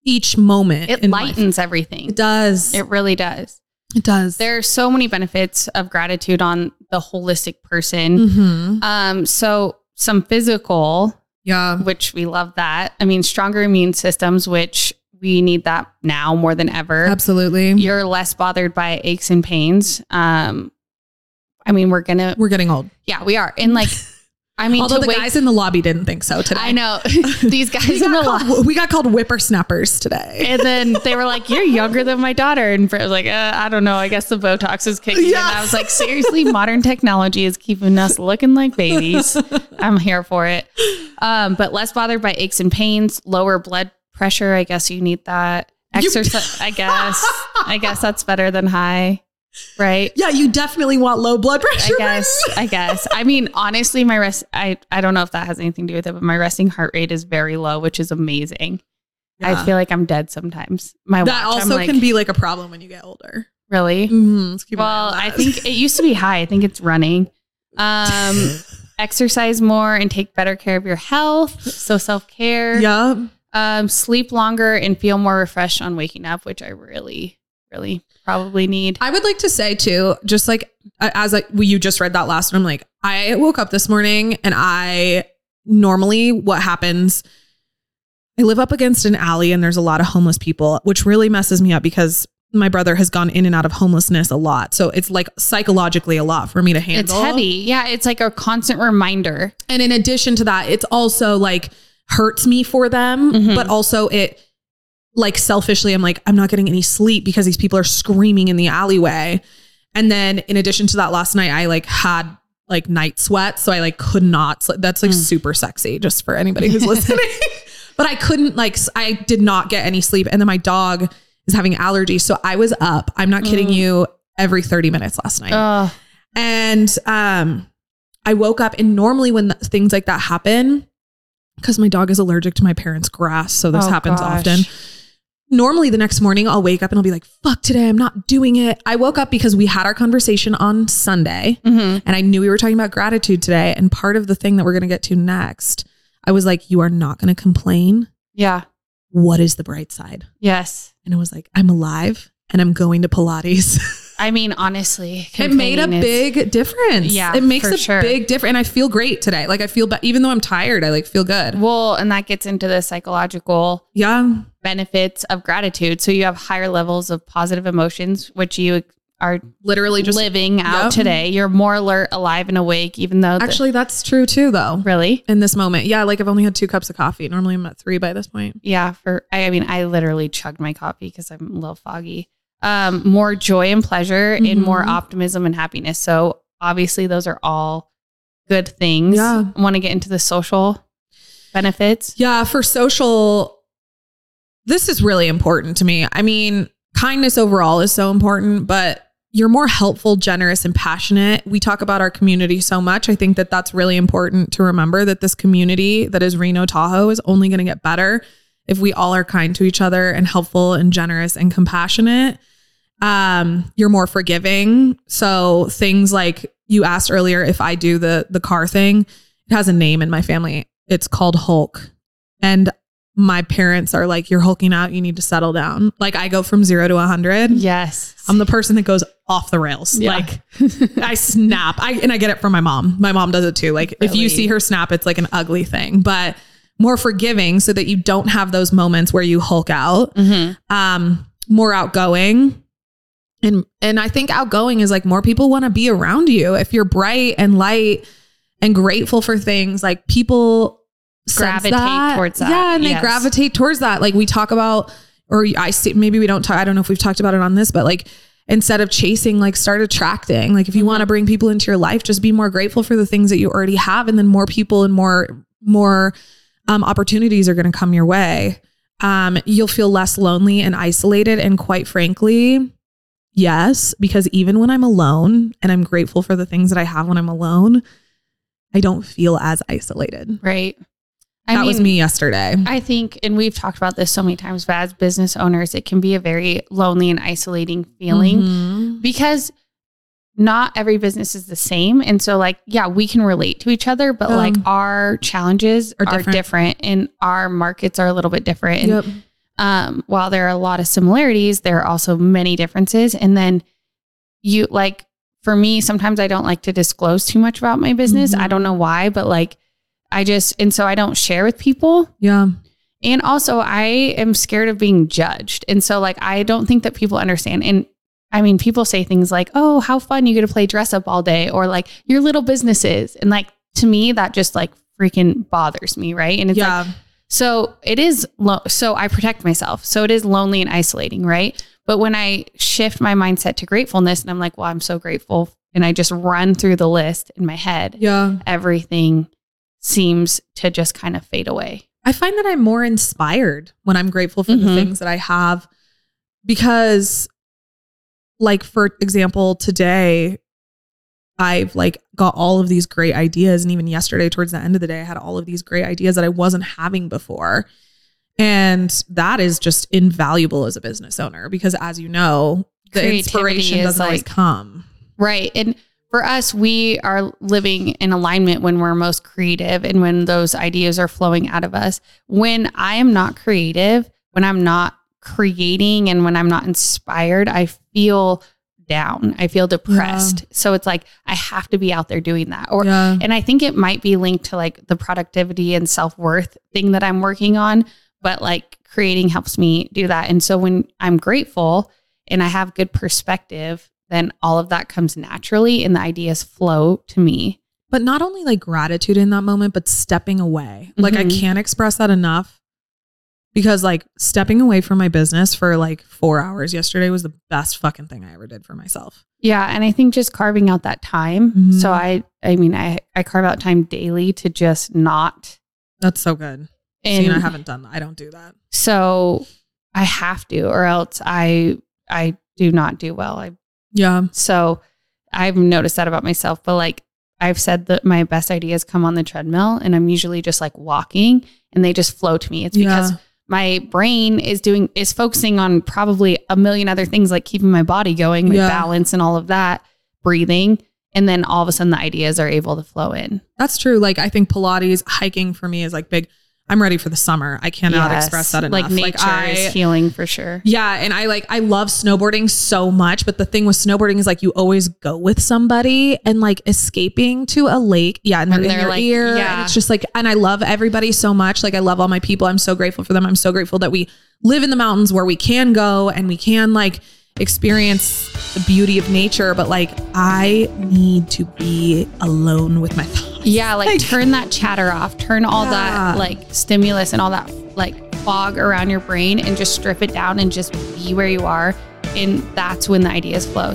each moment. It in life. lightens everything. It does. It really does. It does. There are so many benefits of gratitude on the holistic person. hmm Um, so some physical, Yeah. which we love that. I mean, stronger immune systems, which we need that now more than ever. Absolutely. You're less bothered by aches and pains. Um, I mean, we're gonna, We're getting old. yeah, we are. And like, I mean, Although the wake, guys in the lobby didn't think so today. I know these guys in the lot. we got called whippersnappers today. And then they were like, "You're younger than my daughter," and Britt was like, uh, "I don't know. I guess the Botox is kicking." in. I was like, "Seriously, modern technology is keeping us looking like babies." I'm here for it. Um, but less bothered by aches and pains, lower blood pressure. I guess you need that. Exercise. I guess. I guess that's better than high, right? Yeah, you definitely want low blood pressure. I guess. I guess. I mean, honestly, my rest. I I don't know if that has anything to do with it, but my resting heart rate is very low, which is amazing. I feel like I'm dead sometimes. My that watch, also like, can be like a problem when you get older. really. Mhm, let's keep an eye Well, I think it used to be high. I think it's running. Um, exercise more and take better care of your health. So self care. yeah, Um, sleep longer and feel more refreshed on waking up, which I really, really probably need. I would like to say too, just like as like well, you just read that last one, I'm like, I woke up this morning and I normally what happens. I live up against an alley and there's a lot of homeless people, which really messes me up because my brother has gone in and out of homelessness a lot. So it's like psychologically a lot for me to handle. It's heavy. Yeah, it's like a constant reminder. And in addition to that, it's also like hurts me for them, Mhm. but also it like selfishly, I'm like, I'm not getting any sleep because these people are screaming in the alleyway. And then in addition to that, last night I like had like night sweats. So I like could not sleep. That's like Mm. super sexy just for anybody who's listening. but I couldn't like, I did not get any sleep. And then my dog is having allergies. So I was up, I'm not kidding Mm. you, every 30 minutes last night. Ugh. And um, I woke up, and normally when th- things like that happen, because my dog is allergic to my parents' grass, so this Oh, happens gosh. often. Normally, the next morning, I'll wake up and I'll be like, fuck, today I'm not doing it. I woke up because we had our conversation on Sunday Mhm. and I knew we were talking about gratitude today. And part of the thing that we're going to get to next, I was like, you are not going to complain. Yeah. What is the bright side? Yes. And it was like, I'm alive and I'm going to Pilates. I mean, honestly, it made a is- big difference. Yeah, it makes a sure. big difference. And I feel great today. Like I feel, be- even though I'm tired, I like feel good. Well, and that gets into the psychological Yeah, benefits of gratitude. So you have higher levels of positive emotions, which you are literally just living out Yep. today. You're more alert, alive, and awake, even though the- Actually, that's true too, though. really, In this moment, yeah, like I've only had two cups of coffee. Normally, I'm at three by this point. yeah. For I, I mean, I literally chugged my coffee because I'm a little foggy. Um, more joy and pleasure, and more optimism and happiness. So obviously, those are all good things. Yeah. Want to get into the social benefits? Yeah, for social, this is really important to me. I mean, kindness overall is so important, but you're more helpful, generous, and passionate. We talk about our community so much. I think that that's really important to remember that this community that is Reno Tahoe is only going to get better if we all are kind to each other and helpful and generous and compassionate, um, you're more forgiving. So things like you asked earlier if I do the the car thing, it has a name in my family. It's called Hulk. And my parents are like, You're hulking out, you need to settle down. Like I go from zero to a hundred. Yes. I'm the person that goes off the rails. Yeah. Like I snap. I and I get it from my mom. My mom does it too. Like if you see her snap, it's like an ugly thing. But more forgiving so that you don't have those moments where you hulk out. Mhm. Um, more outgoing. And and I think outgoing is like more people want to be around you. If you're bright and light and grateful for things, like people Gravitate towards that. Yeah, and they gravitate towards that. Like we talk about, or I see maybe we don't talk. I don't know if we've talked about it on this, but like instead of chasing, like start attracting. Like if you want to bring people into your life, just be more grateful for the things that you already have, and then more people and more more um, opportunities are going to come your way. Um, you'll feel less lonely and isolated, and quite frankly, yes, because even when I'm alone, and I'm grateful for the things that I have when I'm alone, I don't feel as isolated. Right. I that was me yesterday. I think, and we've talked about this so many times, but as business owners, it can be a very lonely and isolating feeling Mhm. because not every business is the same. And so, like, yeah, we can relate to each other, but Um, like our challenges are are, different. different. and our markets are a little bit different. And Yep. Um, while there are a lot of similarities, there are also many differences. And then you like, for me, sometimes I don't like to disclose too much about my business. Mhm. I don't know why, but like, I just, and so I don't share with people. Yeah. And also, I am scared of being judged. And so, like, I don't think that people understand. And I mean, people say things like, oh, how fun you get to play dress up all day, or like your little businesses. And like, to me, that just like freaking bothers me. Right. And it's like, yeah. So it is, lo- so I protect myself. So it is lonely and isolating. Right. But when I shift my mindset to gratefulness and I'm like, well, I'm so grateful. And I just run through the list in my head, yeah. everything seems to just kind of fade away. I find that I'm more inspired when I'm grateful for the Mhm. things that I have because like for example today I've like got all of these great ideas and even yesterday towards the end of the day I had all of these great ideas that I wasn't having before. And that is just invaluable as a business owner because as you know, the Creativity inspiration doesn't always come. Right. And for us, we are living in alignment when we're most creative and when those ideas are flowing out of us. When I am not creative, when I'm not creating and when I'm not inspired, I feel down. I feel depressed. So it's like I have to be out there doing that. Or yeah. and I think it might be linked to like the productivity and self-worth thing that I'm working on, but like creating helps me do that. And so when I'm grateful and I have good perspective, then all of that comes naturally and the ideas flow to me. but not only like gratitude in that moment, but stepping away. Like I Mhm. can't express that enough because like stepping away from my business for like four hours yesterday was the best fucking thing I ever did for myself. Yeah, and I think just carving out that time. Mhm. So I I mean I I carve out time daily to just not That's so good. and See, I haven't done that. I don't do that. so I have to or else I I do not do well. I Yeah. So I've noticed that about myself. But like I've said that my best ideas come on the treadmill and I'm usually just like walking and they just flow to me. It's because Yeah. My brain is doing is focusing on probably a million other things like keeping my body going, my Yeah. balance and all of that, breathing. And then all of a sudden the ideas are able to flow in. That's true. Like I think Pilates, hiking for me is like big. I'm ready for the summer. I cannot Yes. express that enough. Like nature I, is healing for sure. Yeah, and I like I love snowboarding so much, but the thing with snowboarding is like you always go with somebody and like escaping to a lake. Yeah, and they're, And in they're your like- ear. yeah. And it's just like and I love everybody so much. Like I love all my people. I'm so grateful for them. I'm so grateful that we live in the mountains where we can go and we can like experience the beauty of nature, but like I need to be alone with my thoughts. Yeah, like turn that chatter off, turn all Yeah. that like stimulus and all that like fog around your brain and just strip it down and just be where you are. And that's when the ideas flow.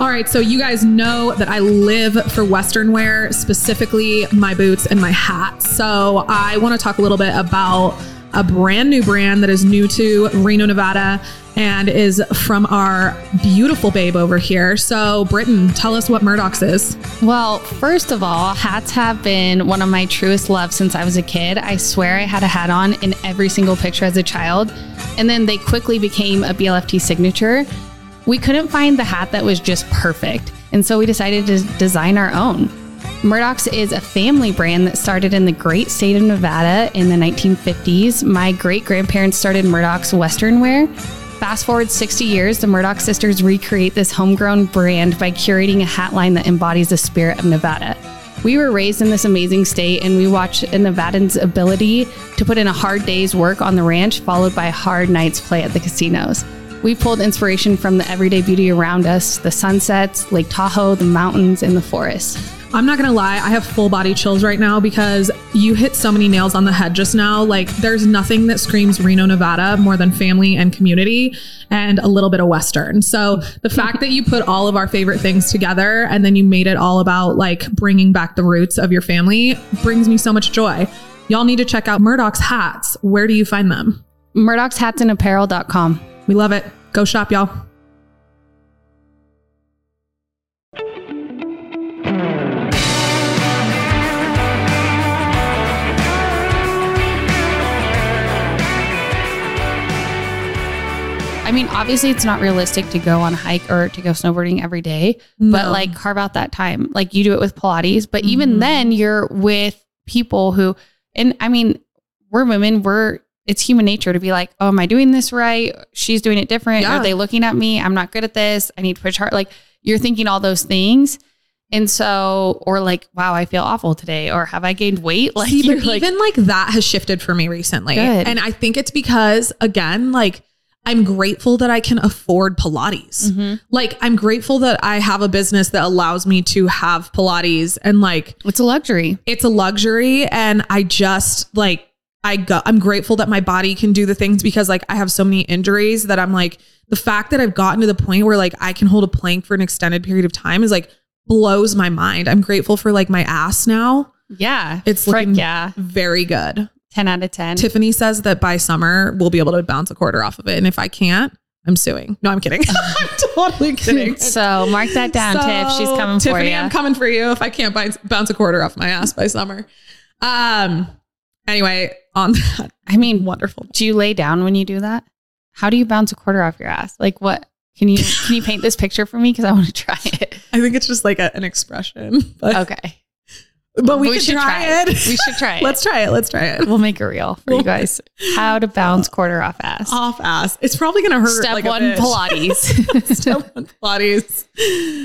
All right, so you guys know that I live for Western wear, specifically my boots and my hat. So I want to talk a little bit about a brand new brand that is new to Reno, Nevada, and is from our beautiful babe over here. So, Britton, tell us what Murdock's is. Well, first of all, hats have been one of my truest loves since I was a kid. I swear I had a hat on in every single picture as a child. And then they quickly became a BLFT signature. We couldn't find the hat that was just perfect. And so we decided to design our own. Murdock's is a family brand that started in the great state of Nevada in the 1950s. My great grandparents started Murdock's Western wear. Fast forward 60 years, the Murdock sisters recreate this homegrown brand by curating a hat line that embodies the spirit of Nevada. We were raised in this amazing state and we watch a Nevadan's ability to put in a hard day's work on the ranch, followed by a hard nights play at the casinos. We pulled inspiration from the everyday beauty around us the sunsets, Lake Tahoe, the mountains, and the forest. I'm not gonna lie, I have full body chills right now because you hit so many nails on the head just now. Like, there's nothing that screams Reno, Nevada more than family and community and a little bit of Western. So, the fact that you put all of our favorite things together and then you made it all about like bringing back the roots of your family brings me so much joy. Y'all need to check out Murdock's hats. Where do you find them? Murdock'sHatsAndApparel.com. We love it. Go shop, y'all. I mean, obviously, it's not realistic to go on a hike or to go snowboarding every day, but like carve out that time. Like you do it with Pilates, but even Mhm. then, you're with people who, and I mean, we're women, we're, it's human nature to be like, oh, am I doing this right? She's doing it different. Yeah. Are they looking at me? I'm not good at this. I need to push hard. Like you're thinking all those things. And so, or like, wow, I feel awful today, or have I gained weight? Like, See, you're like, even like that has shifted for me recently. Good. And I think it's because, again, like I'm grateful that I can afford Pilates. Mhm. Like I'm grateful that I have a business that allows me to have Pilates and like it's a luxury. it's a luxury. And I just like, I go, I'm grateful that my body can do the things because like I have so many injuries that I'm like, the fact that I've gotten to the point where like I can hold a plank for an extended period of time is like blows my mind. I'm grateful for like my ass now. Yeah. It's Frick looking yeah. very good. 10 out of 10. Tiffany says that by summer we'll be able to bounce a quarter off of it. And if I can't, I'm suing. No, I'm kidding. I'm totally kidding. so mark that down, Tiff. She's coming Tiffany, for you. I'm coming for you if I can't bounce, bounce a quarter off my ass by summer. Um. Anyway, on that I mean, wonderful. do you lay down when you do that? How do you bounce a quarter off your ass? Like what? Can you can you paint this picture for me? Because I want to try it. I think it's just like a, an expression, but Okay, but we, We should try, try it. it. We should try it. Let's try it. Let's try it. We'll make it real for you guys. How to bounce quarter off ass. Off ass. It's probably gonna hurt. Step like one. Pilates. Step one, Pilates.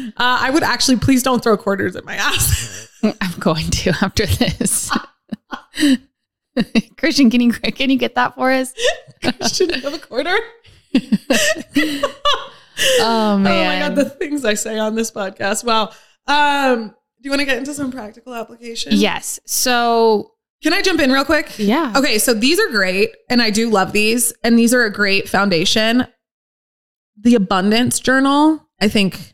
Uh, I would actually please don't throw quarters at my ass. I'm going to after this. Christian, can you can you get that for us? Should have a quarter. Oh man, Oh my god, the things I say on this podcast. Wow. Um, do you want to get into some practical application? yes. So Can I jump in real quick? yeah, Okay, so these are great, and I do love these, and these are a great foundation. The abundance journal, I think,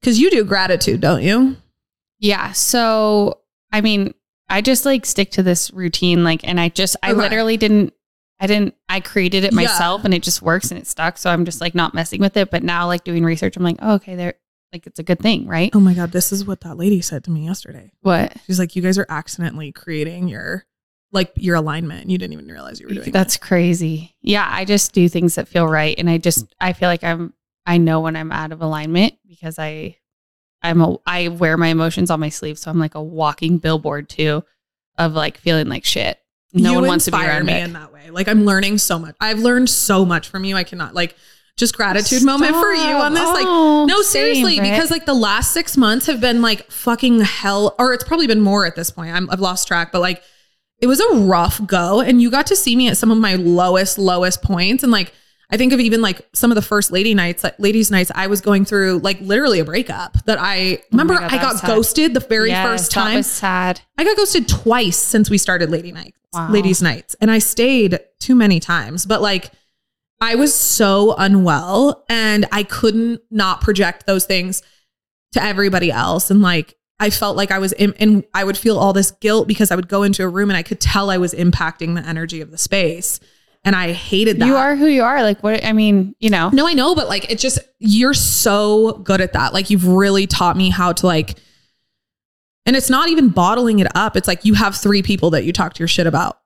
because you do gratitude, don't you? Yeah. So, I mean, I just like stick to this routine. Like, and I just, I Okay. literally didn't, I didn't, I created it Yeah. myself and it just works and it stuck. So I'm just like not messing with it. But now, like doing research, I'm like, oh, okay, there, like it's a good thing, right? Oh my god, this is what that lady said to me yesterday. What? She's like, "You guys are accidentally creating your like your alignment. You didn't even realize you were doing That's crazy. Yeah. I just do things that feel right. And I just, I feel like I'm, I know when I'm out of alignment because I, I'm a, I wear my emotions on my sleeve. So I'm like a walking billboard too of like feeling like shit. No You one wants to be around me me. in that way. Like I'm learning so much. I've learned so much from you. I cannot like just gratitude moment for you on this. Like Oh, no, same, seriously, because like the last six months have been like fucking hell, or it's probably been more at this point. I'm, I've lost track, but like it was a rough go, and you got to see me at some of my lowest, lowest points, and like. I think of even like some of the first lady nights, like ladies' nights, I was going through like literally a breakup that I oh remember God, I got ghosted the very Yes, first that time. was sad. I got ghosted twice since we started lady nights, Wow. ladies' nights, and I stayed too many times. But like, I was so unwell, and I couldn't not project those things to everybody else. And like, I felt like I was in, and I would feel all this guilt because I would go into a room and I could tell I was impacting the energy of the space. And I hated that. You are who you are. Like what I mean, you know. No, I know, but like it just you're so good at that. Like you've really taught me how to like and it's not even bottling it up. It's like you have three people that you talk to your shit about.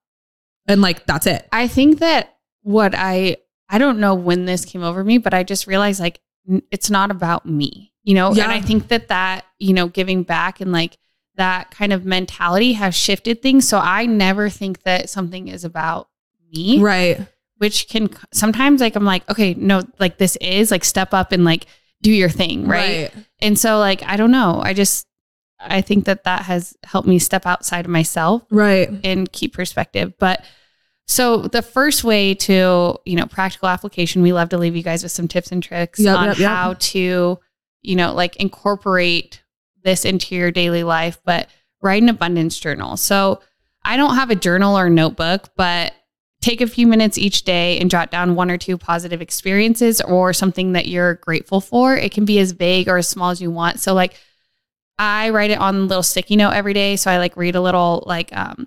And like that's it. I think that what I I don't know when this came over me, but I just realized like it's not about me, you know? Yeah. And I think that that, you know, giving back and like that kind of mentality has shifted things. So I never think that something is about me, Right. which can sometimes like I'm like, okay, no, like this is like step up and like do your thing, right? And so like I don't know, I just I think that that has helped me step outside of myself Right. and keep perspective. But so the first way to, you know, practical application, we love to leave you guys with some tips and tricks Yep, on yep, yep. how to, you know, like incorporate this into your daily life, but write an abundance journal. So I don't have a journal or notebook, but take a few minutes each day and jot down one or two positive experiences or something that you're grateful for. It can be as vague or as small as you want. So like I write it on a little sticky note every day. So I like read a little like um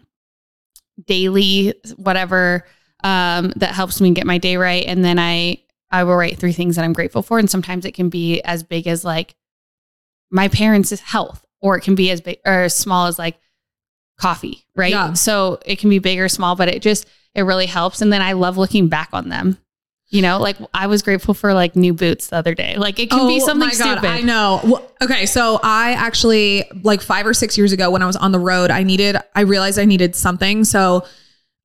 daily whatever um that helps me get my day right. And then I I will write three things that I'm grateful for. And sometimes it can be as big as like my parents' health, or it can be as big or as small as like coffee, right? Yeah. So it can be big or small, but it just it really helps. And then I love looking back on them. You know, like I was grateful for like new boots the other day. Like it can be something stupid. Oh I know. Well, okay, so I actually like 5 or 6 years ago when I was on the road, I needed I realized I needed something. So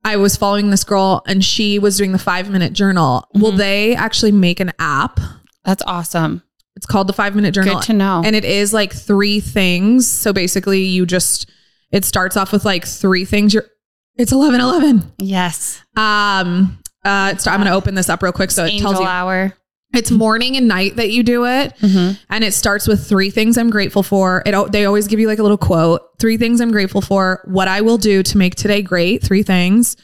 I was following this girl and she was doing the 5-minute journal. Well, Mhm. they actually make an app. That's awesome. It's called the 5-minute journal. Good to know. And it is like three things. So basically you just it starts off with like three things you're it's 11 11. yes. Um uh it's, I'm going to open this up real quick so it Angel tells you hour. it's morning and night that you do it Mhm. and it starts with three things I'm grateful for. It they always give you like a little quote. Three things I'm grateful for. What I will do to make today great. Three things.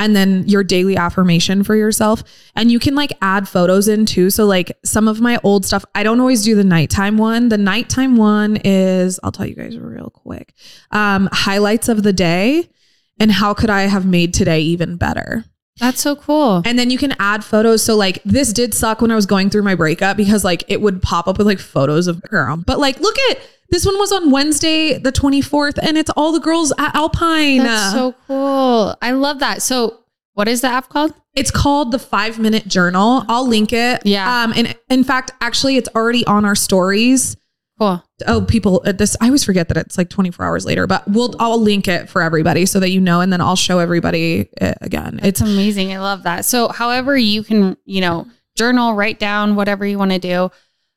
And then your daily affirmation for yourself. And you can like add photos in too. So like some of my old stuff, I don't always do the nighttime one. The nighttime one is, I'll tell you guys real quick. Um, highlights of the day and how could I have made today even better? That's so cool. And then you can add photos. So like this did suck when I was going through my breakup because like it would pop up with like photos of the girl. But like look at this one was on Wednesday the 24th and it's all the girls at Alpine. That's so cool. I love that. So, what is the app called? it's called the 5 minute journal. I'll link it. Yeah. Um and in fact actually it's already on our stories. Cool. Oh people at this I always forget that it's like 24 hours later, but we'll I'll link it for everybody so that you know and then I'll show everybody it again. It's It's amazing. I love that. So, however, you can, you know, journal, write down whatever you want to do.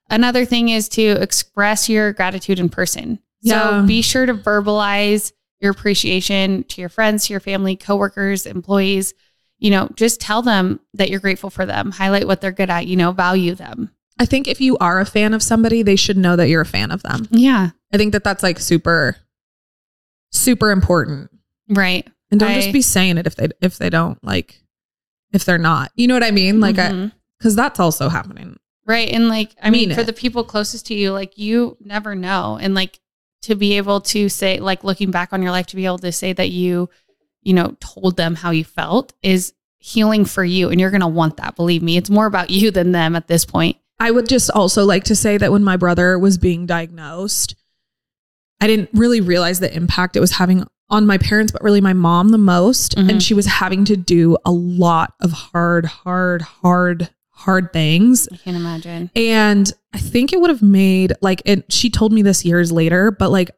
Another thing is to express your gratitude in person. Yeah. So, be sure to verbalize your appreciation to your friends, to your family, coworkers, employees. You know, just tell them that you're grateful for them, highlight what they're good at, you know, value them. I think if you are a fan of somebody, they should know that you're a fan of them. Yeah. I think that that's like super, super important. Right. And don't I- just be saying it if they if they don't like if they're not. You know what I mean? Like I Mhm. because that's also happening. Right. And like, I mean, Mean for it. the people closest to you, like you never know. And like to be able to say, like looking back on your life, to be able to say that you, you know, told them how you felt is healing for you. And you're going to want that. Believe me, it's more about you than them at this point. I would just also like to say that when my brother was being diagnosed, I didn't really realize the impact it was having on my parents, but really my mom the most. Mhm. And she was having to do a lot of hard, hard, hard, hard things. I can't imagine. And I think it would have made like it she told me this years later, but like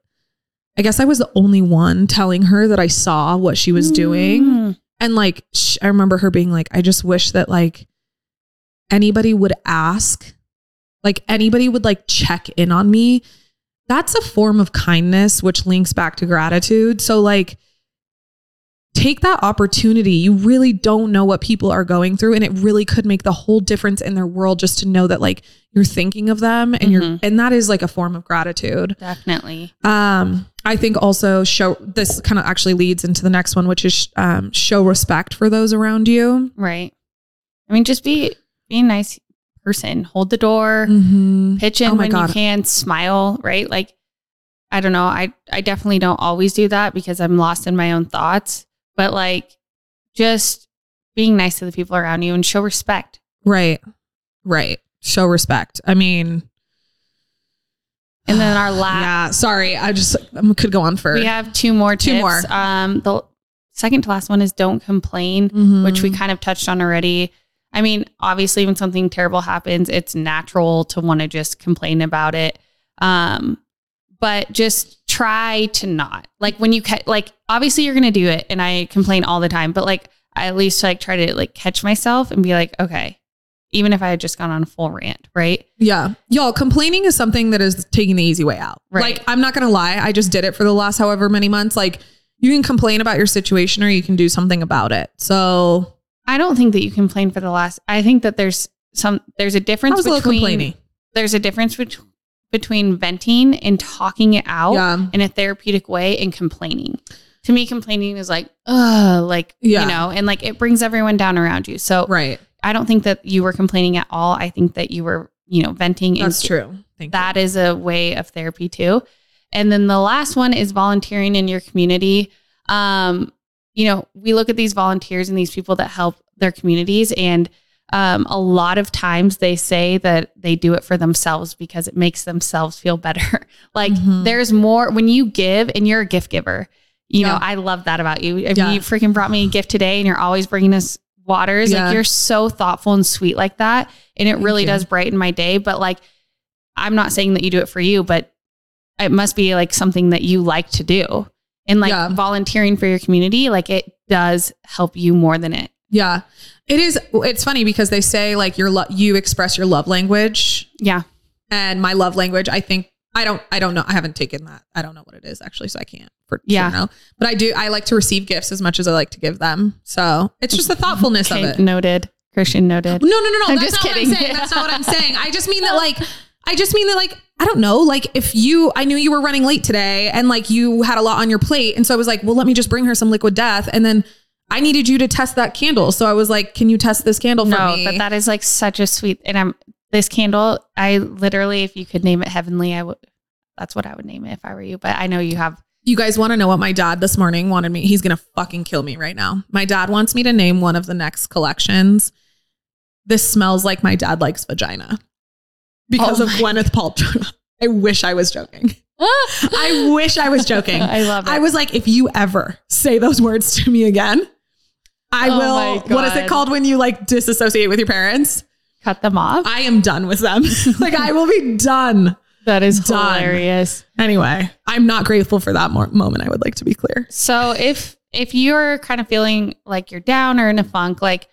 I guess I was the only one telling her that I saw what she was doing. Mm. And like sh- I remember her being like I just wish that like anybody would ask like anybody would like check in on me. That's a form of kindness which links back to gratitude. So like take that opportunity. You really don't know what people are going through and it really could make the whole difference in their world just to know that like you're thinking of them and you're Mhm. and that is like a form of gratitude. Definitely. Um I think also show this kind of actually leads into the next one which is um show respect for those around you. Right. I mean, just be, be a nice person. Hold the door. Mm-hmm. pitch in Oh when God. you can, smile, right? Like I don't know. I I definitely don't always do that because I'm lost in my own thoughts. But like just being nice to the people around you and show respect. Right. Right. Show respect. I mean, And then our last yeah, sorry. I just I could go on for we have two more Two tips. more. Um the second to last one is don't complain, Mhm. which we kind of touched on already. I mean, obviously when something terrible happens, it's natural to want to just complain about it. Um but just try to not. Like when you ca- like obviously you're going to do it and I complain all the time, but like I at least like try to like catch myself and be like, okay, even if I had just gone on a full rant, right? Yeah. Y'all, complaining is something that is taking the easy way out. Right. Like, I'm not going to lie. I just did it for the last however many months. Like, you can complain about your situation or you can do something about it. So, I don't think that you complain for the last. I think that there's some there's a difference a between complaining. there's a difference bet- between venting and talking it out Yeah. in a therapeutic way and complaining. To me, complaining is like, ugh, like Yeah. you know, and like it brings everyone down around you. So Right. I don't think that you were complaining at all. I think that you were, you know, venting. That's and true. Thank that is a way of therapy too. And then the last one is volunteering in your community. Um, you know, we look at these volunteers and these people that help their communities, and um, a lot of times they say that they do it for themselves because it makes themselves feel better. like Mhm. there's more when you give and you're a gift giver. You know, I love that about you. If Yeah. you freaking brought me a gift today and you're always bringing us waters, Yeah. like you're so thoughtful and sweet like that. And it Thank really you. does brighten my day. But like, I'm not saying that you do it for you, but it must be like something that you like to do. And like Yeah. volunteering for your community, like it does help you more than it. Yeah. It is. It's funny because they say like your lo- you express your love language Yeah. and my love language. I think I don't. I don't know. I haven't taken that. I don't know what it is actually, so I can't for Yeah. sure know. But I do. I like to receive gifts as much as I like to give them. So it's just the thoughtfulness Okay, of it. noted. Christian noted. No, no, no, no. I'm That's just not kidding. what I'm saying. That's not what I'm saying. I just mean that like I just mean that like I don't know, like if you I knew you were running late today and like you had a lot on your plate and so I was like, well, let me just bring her some liquid death and then I needed you to test that candle. So I was like, can you test this candle for No, me? but that is like such a sweet and I'm this candle, I literally if you could name it heavenly, I would that's what I would name it if I were you. But I know you have you guys want to know what my dad this morning wanted me? He's going to fucking kill me right now. My dad wants me to name one of the next collections. This smells like my dad likes vagina because Oh of Gwyneth Paltrow. I wish I was joking. I wish I was joking. I love it. I was like, if you ever say those words to me again, I Oh will. What is it called when you like disassociate with your parents? cut them off. I am done with them. like I will be done. That is Done. hilarious. Anyway, I'm not grateful for that more moment. I would like to be clear. So if if you're kind of feeling like you're down or in a funk, like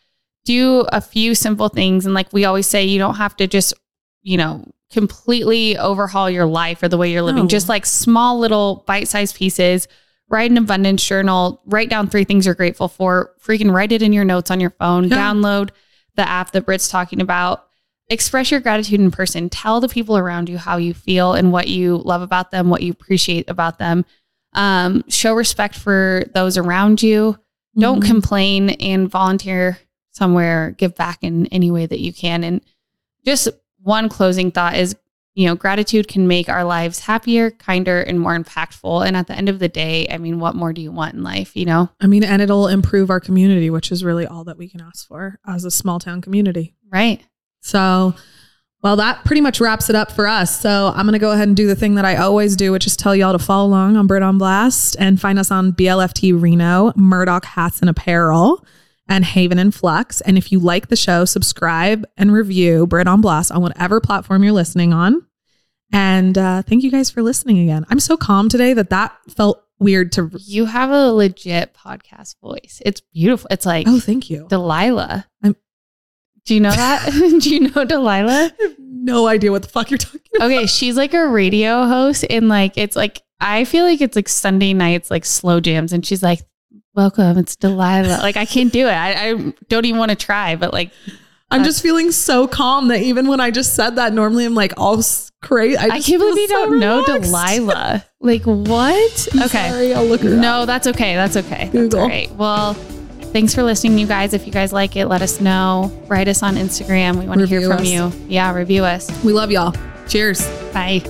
do a few simple things and like we always say you don't have to just, you know, completely overhaul your life or the way you're living. No. Just like small little bite-sized pieces. Write an abundance journal, write down three things you're grateful for, freaking write it in your notes on your phone, Yeah. download the app that Britt's talking about. Express your gratitude in person. Tell the people around you how you feel and what you love about them, what you appreciate about them. Um, show respect for those around you. Don't Mhm. complain and volunteer somewhere. Give back in any way that you can. And just one closing thought is, you know, gratitude can make our lives happier, kinder, and more impactful. And at the end of the day, I mean, what more do you want in life? You know, I mean, and it'll improve our community, which is really all that we can ask for as a small town community. right? So, well, that pretty much wraps it up for us. So, I'm going to go ahead and do the thing that I always do, which is tell y'all to follow along on Britt on Blast and find us on BLFT Reno, Murdock Hats and Apparel, and Haven and Flux. And if you like the show, subscribe and review Britt on Blast on whatever platform you're listening on. And uh, thank you guys for listening again. I'm so calm today that that felt weird to. You have a legit podcast voice. It's beautiful. It's like Oh, thank you. Delilah. I'm- do you know that? do you know Delilah? I have no idea what the fuck you're talking about. Okay, she's like a radio host and like it's like I feel like it's like Sunday nights like slow jams and she's like, "Welcome, it's Delilah." Like I can't do it. I, I don't even want to try, but like I'm uh, just feeling so calm that even when I just said that, normally I'm like all crazy. I, can't believe you don't know Delilah. Like what? Okay. Sorry, I'll look her No, up. that's okay. That's okay. That's Google. all right. Well, thanks for listening, you guys. If you guys like it, let us know. Write us on Instagram. We want to hear from us. you. Yeah, review us. We love y'all. Cheers. Bye.